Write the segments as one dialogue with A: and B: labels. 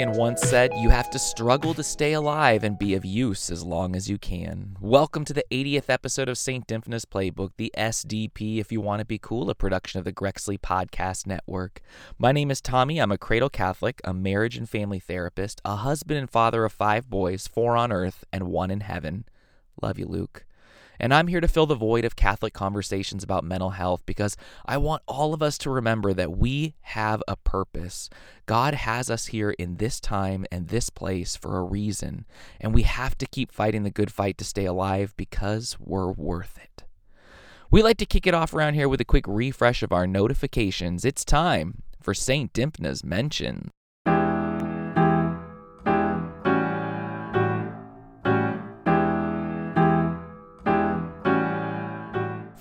A: Berrigan once said, You have to struggle to stay alive and be of use as long as you can. Welcome to the 80th episode of St. Dymphna's Playbook, the SDP, if you want to be cool, a production of the Grexley Podcast Network. My name is Tommy. I'm a cradle Catholic, a marriage and family therapist, a husband and father of five boys, four on earth and one in heaven. Love you, Luke. And I'm here to fill the void of Catholic conversations about mental health because I want all of us to remember that we have a purpose. God has us here in this time and this place for a reason, and we have to keep fighting the good fight to stay alive because we're worth it. We like to kick it off around here with a quick refresh of our notifications. It's time for St. Dymphna's Mention.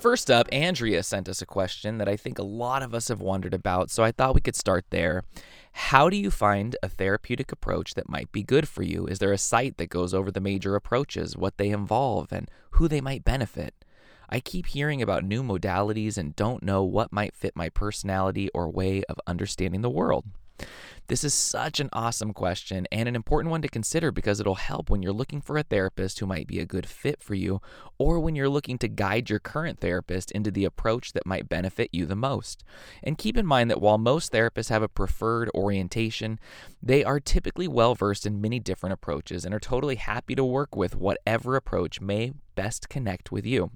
A: First up, Andrea sent us a question that I think a lot of us have wondered about, so I thought we could start there. How do you find a therapeutic approach that might be good for you? Is there a site that goes over the major approaches, what they involve, and who they might benefit? I keep hearing about new modalities and don't know what might fit my personality or way of understanding the world. This is such an awesome question and an important one to consider because it'll help when you're looking for a therapist who might be a good fit for you or when you're looking to guide your current therapist into the approach that might benefit you the most. And keep in mind that while most therapists have a preferred orientation, they are typically well versed in many different approaches and are totally happy to work with whatever approach may best connect with you.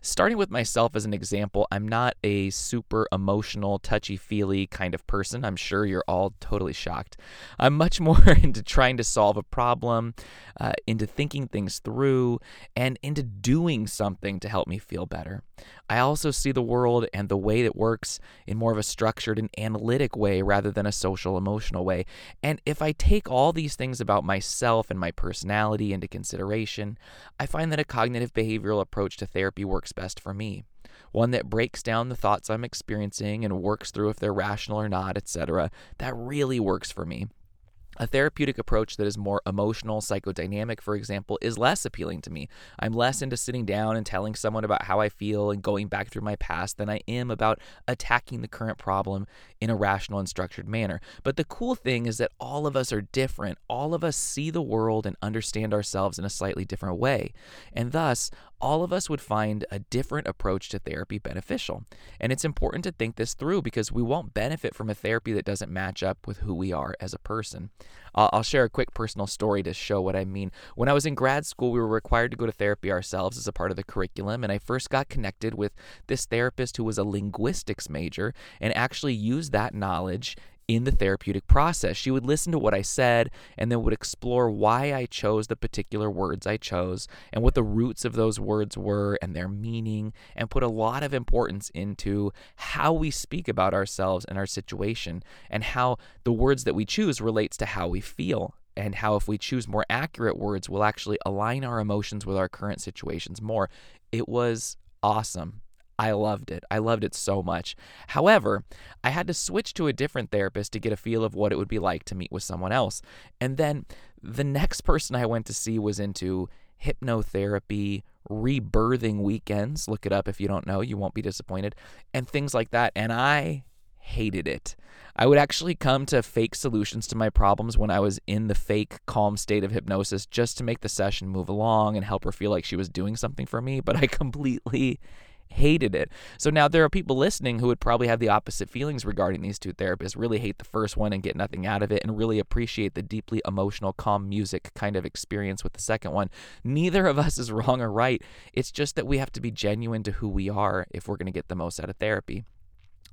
A: Starting with myself as an example, I'm not a super emotional, touchy feely kind of person. I'm sure you're all totally shocked. I'm much more into trying to solve a problem, uh, into thinking things through, and into doing something to help me feel better. I also see the world and the way it works in more of a structured and analytic way rather than a social emotional way. And if I take all these things about myself and my personality into consideration, I find that a cognitive behavioral approach to therapy works best for me. One that breaks down the thoughts I'm experiencing and works through if they're rational or not, etc. That really works for me. A therapeutic approach that is more emotional, psychodynamic, for example, is less appealing to me. I'm less into sitting down and telling someone about how I feel and going back through my past than I am about attacking the current problem in a rational and structured manner. But the cool thing is that all of us are different. All of us see the world and understand ourselves in a slightly different way. And thus, all of us would find a different approach to therapy beneficial. And it's important to think this through because we won't benefit from a therapy that doesn't match up with who we are as a person. I'll share a quick personal story to show what I mean. When I was in grad school, we were required to go to therapy ourselves as a part of the curriculum, and I first got connected with this therapist who was a linguistics major and actually used that knowledge in the therapeutic process. She would listen to what I said and then would explore why I chose the particular words I chose and what the roots of those words were and their meaning, and put a lot of importance into how we speak about ourselves and our situation and how the words that we choose relates to how we feel and how if we choose more accurate words we'll actually align our emotions with our current situations more. It was awesome. I loved it. I loved it so much. However, I had to switch to a different therapist to get a feel of what it would be like to meet with someone else. And then the next person I went to see was into hypnotherapy, rebirthing weekends. Look it up if you don't know, you won't be disappointed, and things like that. And I hated it. I would actually come to fake solutions to my problems when I was in the fake calm state of hypnosis just to make the session move along and help her feel like she was doing something for me, but I completely hated it. So now there are people listening who would probably have the opposite feelings regarding these two therapists, really hate the first one and get nothing out of it, and really appreciate the deeply emotional, calm music kind of experience with the second one. Neither of us is wrong or right. It's just that we have to be genuine to who we are if we're going to get the most out of therapy.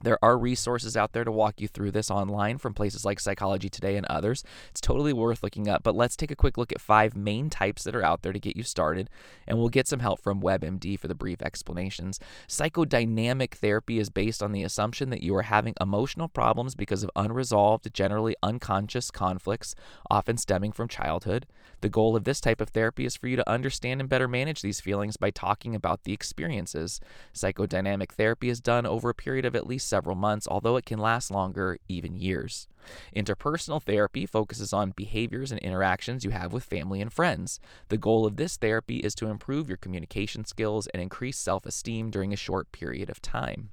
A: There are resources out there to walk you through this online from places like Psychology Today and others. It's totally worth looking up, but let's take a quick look at five main types that are out there to get you started, and we'll get some help from WebMD for the brief explanations. Psychodynamic therapy is based on the assumption that you are having emotional problems because of unresolved, generally unconscious conflicts, often stemming from childhood. The goal of this type of therapy is for you to understand and better manage these feelings by talking about the experiences. Psychodynamic therapy is done over a period of at least several months, although it can last longer, even years. Interpersonal therapy focuses on behaviors and interactions you have with family and friends. The goal of this therapy is to improve your communication skills and increase self esteem during a short period of time.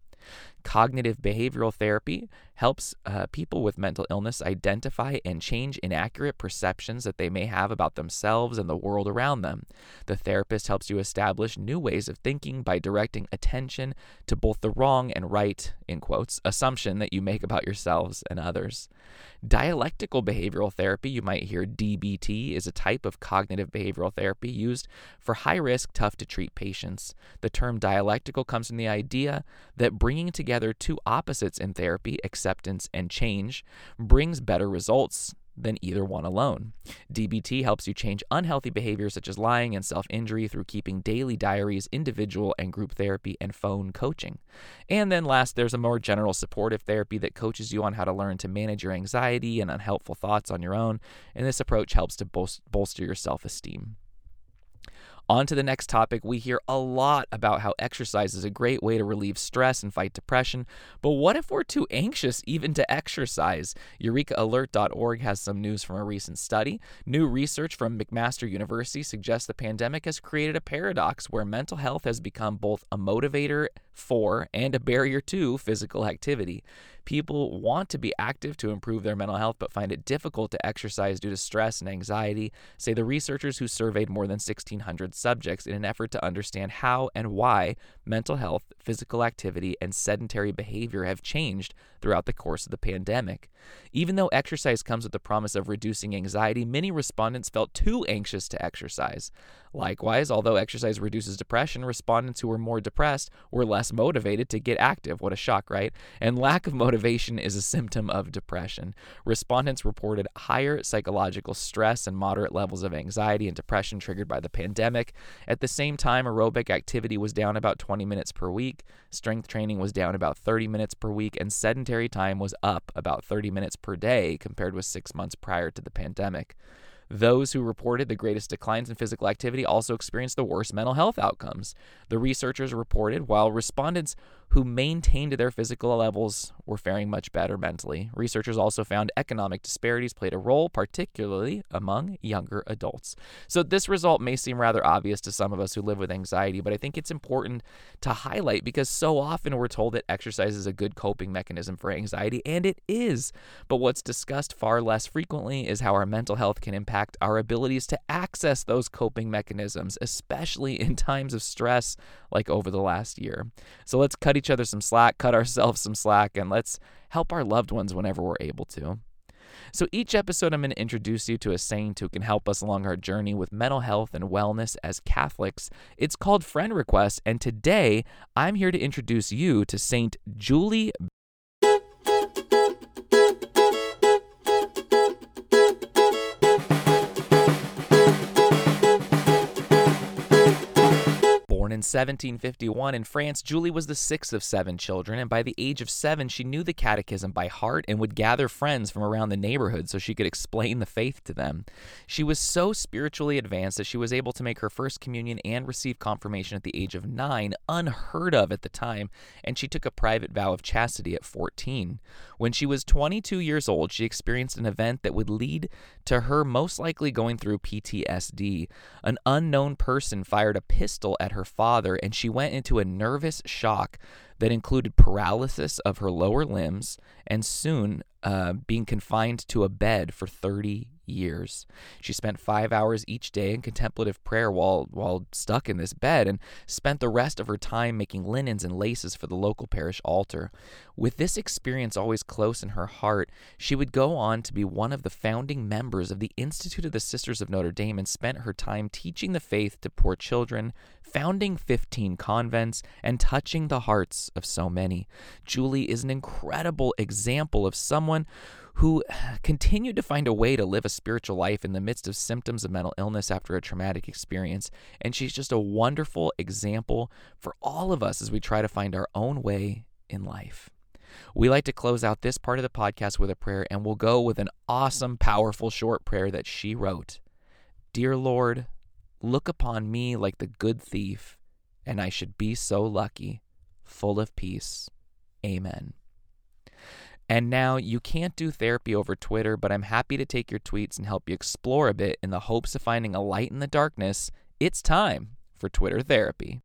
A: Cognitive behavioral therapy helps uh, people with mental illness identify and change inaccurate perceptions that they may have about themselves and the world around them. The therapist helps you establish new ways of thinking by directing attention to both the wrong and right, in quotes, assumption that you make about yourselves and others. Dialectical behavioral therapy, you might hear DBT, is a type of cognitive behavioral therapy used for high risk, tough to treat patients. The term dialectical comes from the idea that bringing together two opposites in therapy, acceptance and change, brings better results than either one alone. DBT helps you change unhealthy behaviors such as lying and self injury through keeping daily diaries, individual and group therapy, and phone coaching. And then last, there's a more general supportive therapy that coaches you on how to learn to manage your anxiety and unhelpful thoughts on your own. And this approach helps to bolster your self esteem. On to the next topic. We hear a lot about how exercise is a great way to relieve stress and fight depression, but what if we're too anxious even to exercise? EurekAlert.org has some news from a recent study. New research from McMaster University suggests the pandemic has created a paradox where mental health has become both a motivator for and a barrier to physical activity. People want to be active to improve their mental health, but find it difficult to exercise due to stress and anxiety, say the researchers who surveyed more than 1,600 subjects in an effort to understand how and why mental health, physical activity, and sedentary behavior have changed throughout the course of the pandemic. Even though exercise comes with the promise of reducing anxiety, many respondents felt too anxious to exercise. Likewise, although exercise reduces depression, respondents who were more depressed were less motivated to get active. What a shock, right? And lack of motivation is a symptom of depression. Respondents reported higher psychological stress and moderate levels of anxiety and depression triggered by the pandemic. At the same time, aerobic activity was down about 20 minutes per week, strength training was down about 30 minutes per week, and sedentary time was up about 30 minutes per day compared with six months prior to the pandemic. Those who reported the greatest declines in physical activity also experienced the worst mental health outcomes. The researchers reported while respondents who maintained their physical levels were faring much better mentally. Researchers also found economic disparities played a role, particularly among younger adults. So, this result may seem rather obvious to some of us who live with anxiety, but I think it's important to highlight because so often we're told that exercise is a good coping mechanism for anxiety, and it is. But what's discussed far less frequently is how our mental health can impact our abilities to access those coping mechanisms, especially in times of stress like over the last year. So, let's cut cut each other some slack, cut ourselves some slack, and let's help our loved ones whenever we're able to. So, each episode, I'm going to introduce you to a saint who can help us along our journey with mental health and wellness as Catholics. It's called Friend Request, and today I'm here to introduce you to Saint Julie 1751 in France, Julie was the sixth of seven children, and by the age of seven, she knew the catechism by heart and would gather friends from around the neighborhood so she could explain the faith to them. She was so spiritually advanced that she was able to make her first communion and receive confirmation at the age of nine, unheard of at the time, and she took a private vow of chastity at 14. When she was 22 years old, she experienced an event that would lead to her most likely going through PTSD. An unknown person fired a pistol at her father father, and she went into a nervous shock that included paralysis of her lower limbs and soon uh, being confined to a bed for 30 years. She spent five hours each day in contemplative prayer while, while stuck in this bed and spent the rest of her time making linens and laces for the local parish altar. With this experience always close in her heart, she would go on to be one of the founding members of the Institute of the Sisters of Notre Dame and spent her time teaching the faith to poor children, founding 15 convents, and touching the hearts of so many. Julie is an incredible example of someone who continued to find a way to live a spiritual life in the midst of symptoms of mental illness after a traumatic experience. And she's just a wonderful example for all of us as we try to find our own way in life. We like to close out this part of the podcast with a prayer, and we'll go with an awesome, powerful, short prayer that she wrote Dear Lord, look upon me like the good thief, and I should be so lucky, full of peace. Amen. And now you can't do therapy over Twitter, but I'm happy to take your tweets and help you explore a bit in the hopes of finding a light in the darkness. It's time for Twitter therapy.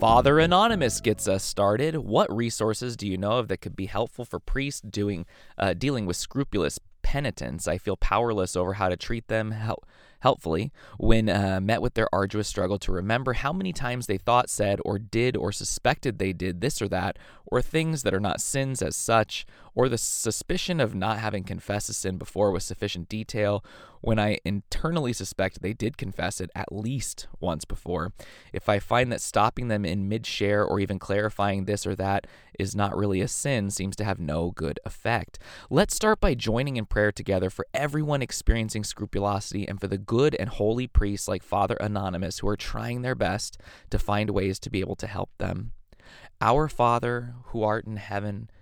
A: Father Anonymous gets us started. What resources do you know of that could be helpful for priests doing uh, dealing with scrupulous penitents? I feel powerless over how to treat them. How helpfully when uh, met with their arduous struggle to remember how many times they thought, said, or did, or suspected they did this or that, or things that are not sins as such, or the suspicion of not having confessed a sin before with sufficient detail, when I internally suspect they did confess it at least once before. If I find that stopping them in mid share or even clarifying this or that is not really a sin seems to have no good effect. Let's start by joining in prayer together for everyone experiencing scrupulosity and for the good and holy priests like Father Anonymous who are trying their best to find ways to be able to help them. Our Father, who art in heaven,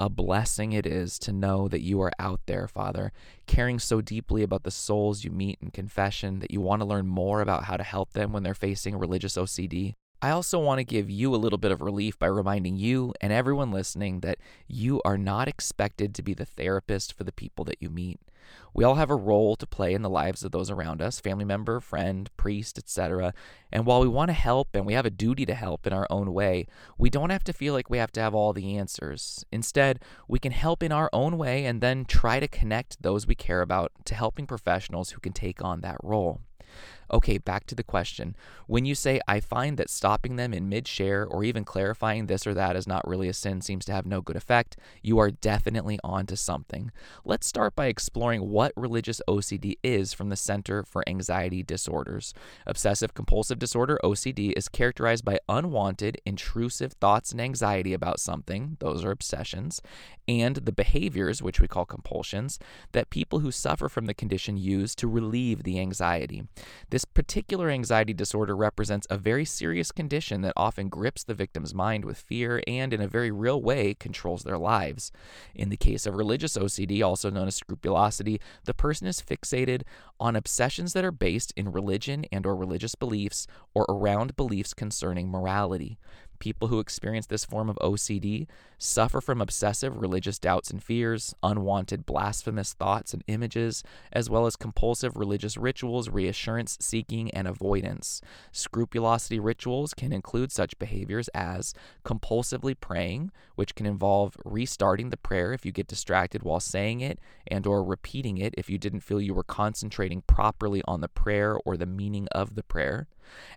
A: a blessing it is to know that you are out there, Father, caring so deeply about the souls you meet in confession that you want to learn more about how to help them when they're facing religious OCD. I also want to give you a little bit of relief by reminding you and everyone listening that you are not expected to be the therapist for the people that you meet. We all have a role to play in the lives of those around us family member, friend, priest, etc. And while we want to help and we have a duty to help in our own way, we don't have to feel like we have to have all the answers. Instead, we can help in our own way and then try to connect those we care about to helping professionals who can take on that role. Okay, back to the question. When you say, I find that stopping them in mid share or even clarifying this or that is not really a sin seems to have no good effect, you are definitely onto something. Let's start by exploring what religious OCD is from the Center for Anxiety Disorders. Obsessive compulsive disorder, OCD, is characterized by unwanted, intrusive thoughts and anxiety about something, those are obsessions, and the behaviors, which we call compulsions, that people who suffer from the condition use to relieve the anxiety. This particular anxiety disorder represents a very serious condition that often grips the victim's mind with fear and, in a very real way, controls their lives. In the case of religious OCD, also known as scrupulosity, the person is fixated on obsessions that are based in religion and or religious beliefs or around beliefs concerning morality. People who experience this form of OCD suffer from obsessive religious doubts and fears, unwanted blasphemous thoughts and images, as well as compulsive religious rituals, reassurance seeking, and avoidance. Scrupulosity rituals can include such behaviors as compulsively praying, which can involve restarting the prayer if you get distracted while saying it and or repeating it if you didn't feel you were concentrating properly on the prayer or the meaning of the prayer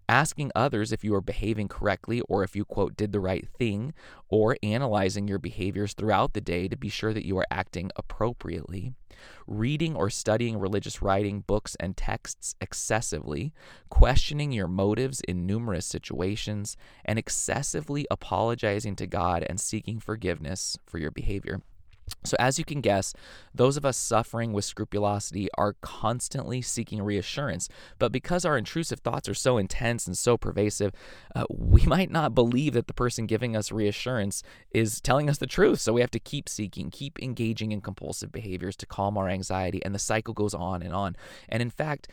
A: asking others if you are behaving correctly or if you, quote, did the right thing, or analyzing your behaviors throughout the day to be sure that you are acting appropriately, reading or studying religious writing, books, and texts excessively, questioning your motives in numerous situations, and excessively apologizing to God and seeking forgiveness for your behavior. So, as you can guess, those of us suffering with scrupulosity are constantly seeking reassurance. But because our intrusive thoughts are so intense and so pervasive, uh, we might not believe that the person giving us reassurance is telling us the truth. So, we have to keep seeking, keep engaging in compulsive behaviors to calm our anxiety. And the cycle goes on and on. And in fact,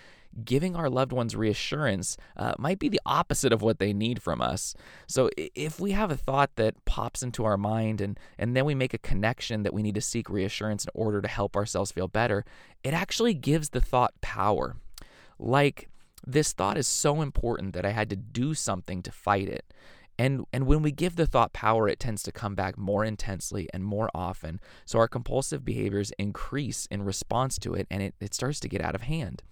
A: giving our loved ones reassurance uh, might be the opposite of what they need from us. So if we have a thought that pops into our mind and, and then we make a connection that we need to seek reassurance in order to help ourselves feel better, it actually gives the thought power. Like, this thought is so important that I had to do something to fight it. And, and when we give the thought power, it tends to come back more intensely and more often. So our compulsive behaviors increase in response to it and it, it starts to get out of hand.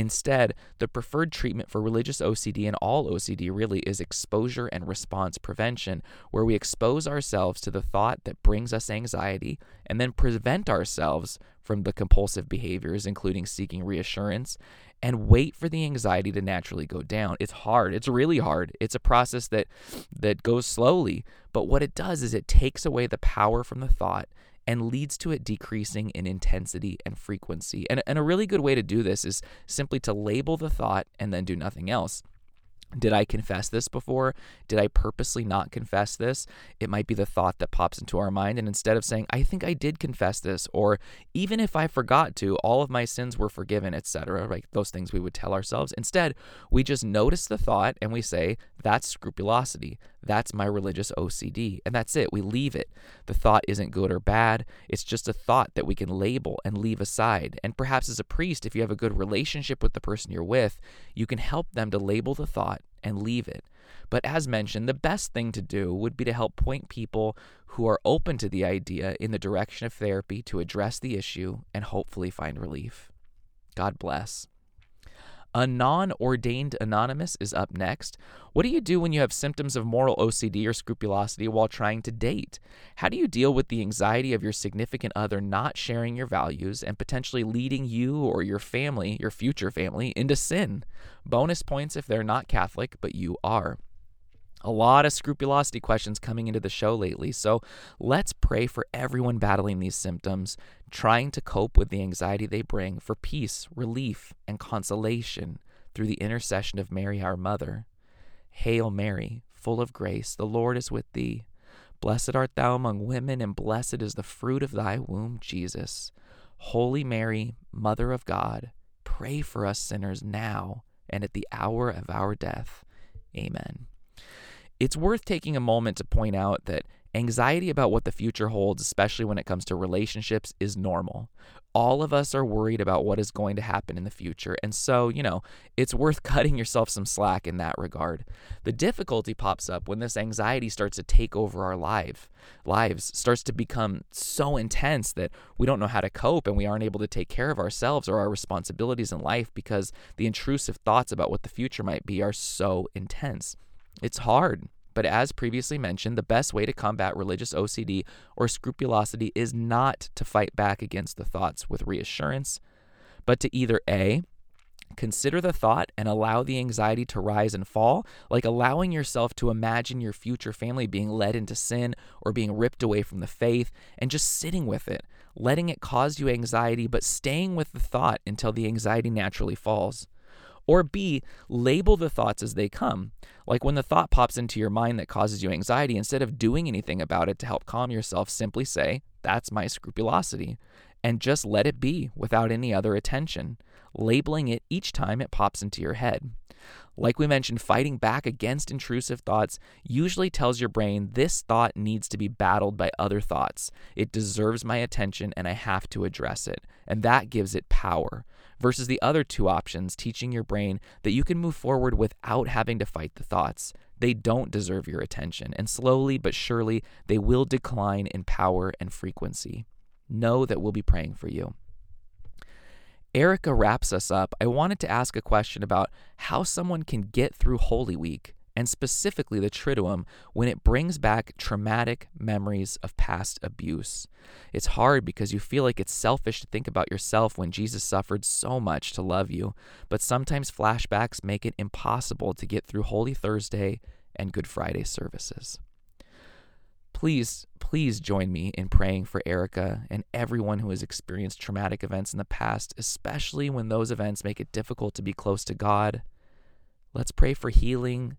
A: Instead, the preferred treatment for religious OCD and all OCD really is exposure and response prevention, where we expose ourselves to the thought that brings us anxiety and then prevent ourselves from the compulsive behaviors, including seeking reassurance, and wait for the anxiety to naturally go down. It's hard. It's really hard. It's a process that that goes slowly, but what it does is it takes away the power from the thought and leads to it decreasing in intensity and frequency. And, and a really good way to do this is simply to label the thought and then do nothing else. Did I confess this before? Did I purposely not confess this? It might be the thought that pops into our mind. And instead of saying, I think I did confess this, or even if I forgot to, all of my sins were forgiven, etc., like those things we would tell ourselves. Instead, we just notice the thought and we say, that's scrupulosity. That's my religious OCD. And that's it. We leave it. The thought isn't good or bad. It's just a thought that we can label and leave aside. And perhaps as a priest, if you have a good relationship with the person you're with, you can help them to label the thought and leave it. But as mentioned, the best thing to do would be to help point people who are open to the idea in the direction of therapy to address the issue and hopefully find relief. God bless. A non ordained anonymous is up next. What do you do when you have symptoms of moral OCD or scrupulosity while trying to date? How do you deal with the anxiety of your significant other not sharing your values and potentially leading you or your family, your future family, into sin? Bonus points if they're not Catholic, but you are. A lot of scrupulosity questions coming into the show lately, so let's pray for everyone battling these symptoms, trying to cope with the anxiety they bring for peace, relief, and consolation through the intercession of Mary, our Mother. Hail Mary, full of grace, the Lord is with thee. Blessed art thou among women, and blessed is the fruit of thy womb, Jesus. Holy Mary, Mother of God, pray for us sinners now and at the hour of our death. Amen. It's worth taking a moment to point out that anxiety about what the future holds, especially when it comes to relationships, is normal. All of us are worried about what is going to happen in the future, and so, you know, it's worth cutting yourself some slack in that regard. The difficulty pops up when this anxiety starts to take over our life, lives, starts to become so intense that we don't know how to cope and we aren't able to take care of ourselves or our responsibilities in life because the intrusive thoughts about what the future might be are so intense. It's hard, but as previously mentioned, the best way to combat religious OCD or scrupulosity is not to fight back against the thoughts with reassurance, but to either A, consider the thought and allow the anxiety to rise and fall, like allowing yourself to imagine your future family being led into sin or being ripped away from the faith, and just sitting with it, letting it cause you anxiety, but staying with the thought until the anxiety naturally falls. Or B, label the thoughts as they come. Like when the thought pops into your mind that causes you anxiety, instead of doing anything about it to help calm yourself, simply say, That's my scrupulosity. And just let it be without any other attention, labeling it each time it pops into your head. Like we mentioned, fighting back against intrusive thoughts usually tells your brain this thought needs to be battled by other thoughts. It deserves my attention and I have to address it. And that gives it power versus the other two options, teaching your brain that you can move forward without having to fight the thoughts. They don't deserve your attention, and slowly but surely they will decline in power and frequency. Know that we'll be praying for you. Erica wraps us up. I wanted to ask a question about how someone can get through Holy Week and specifically the Triduum, when it brings back traumatic memories of past abuse. It's hard because you feel like it's selfish to think about yourself when Jesus suffered so much to love you, but sometimes flashbacks make it impossible to get through Holy Thursday and Good Friday services. Please, please join me in praying for Erica and everyone who has experienced traumatic events in the past, especially when those events make it difficult to be close to God. Let's pray for healing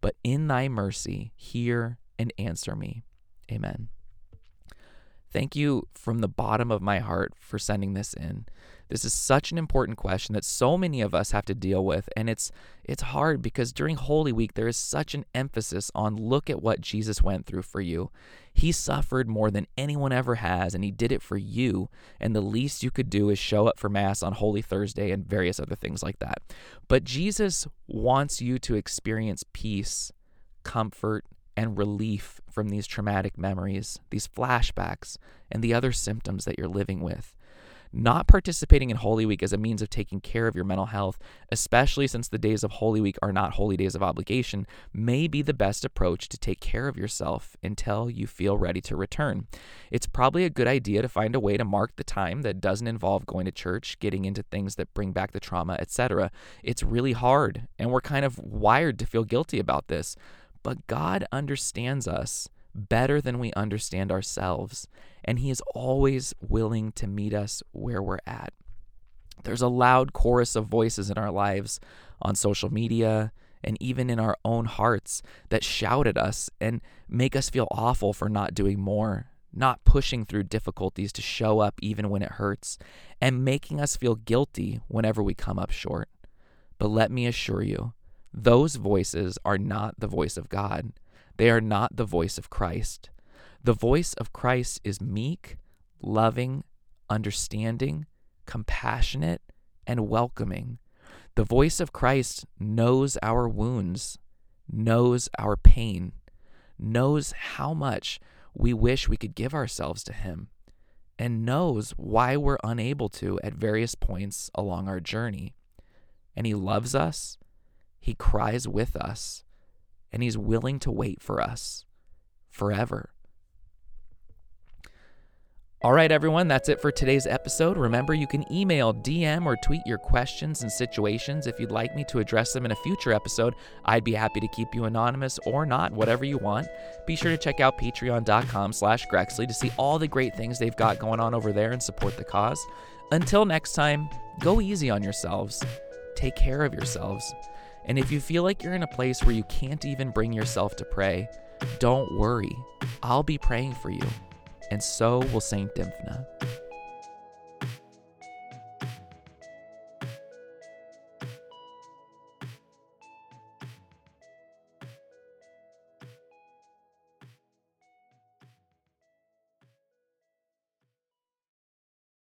A: but in thy mercy, hear and answer me. Amen. Thank you from the bottom of my heart for sending this in. This is such an important question that so many of us have to deal with and it's it's hard because during Holy Week there is such an emphasis on look at what Jesus went through for you. He suffered more than anyone ever has and he did it for you and the least you could do is show up for mass on Holy Thursday and various other things like that. But Jesus wants you to experience peace, comfort, and relief from these traumatic memories, these flashbacks, and the other symptoms that you're living with. Not participating in Holy Week as a means of taking care of your mental health, especially since the days of Holy Week are not holy days of obligation, may be the best approach to take care of yourself until you feel ready to return. It's probably a good idea to find a way to mark the time that doesn't involve going to church, getting into things that bring back the trauma, etc. It's really hard, and we're kind of wired to feel guilty about this. But God understands us better than we understand ourselves, and He is always willing to meet us where we're at. There's a loud chorus of voices in our lives on social media and even in our own hearts that shout at us and make us feel awful for not doing more, not pushing through difficulties to show up even when it hurts, and making us feel guilty whenever we come up short. But let me assure you, those voices are not the voice of God. They are not the voice of Christ. The voice of Christ is meek, loving, understanding, compassionate, and welcoming. The voice of Christ knows our wounds, knows our pain, knows how much we wish we could give ourselves to Him, and knows why we're unable to at various points along our journey. And He loves us, He cries with us, and He's willing to wait for us forever. All right, everyone, that's it for today's episode. Remember, you can email, DM, or tweet your questions and situations if you'd like me to address them in a future episode. I'd be happy to keep you anonymous or not, whatever you want. Be sure to check out patreon.com slash Grexley to see all the great things they've got going on over there and support the cause. Until next time, go easy on yourselves. Take care of yourselves. And if you feel like you're in a place where you can't even bring yourself to pray, don't worry. I'll be praying for you, and so will Saint Dymphna.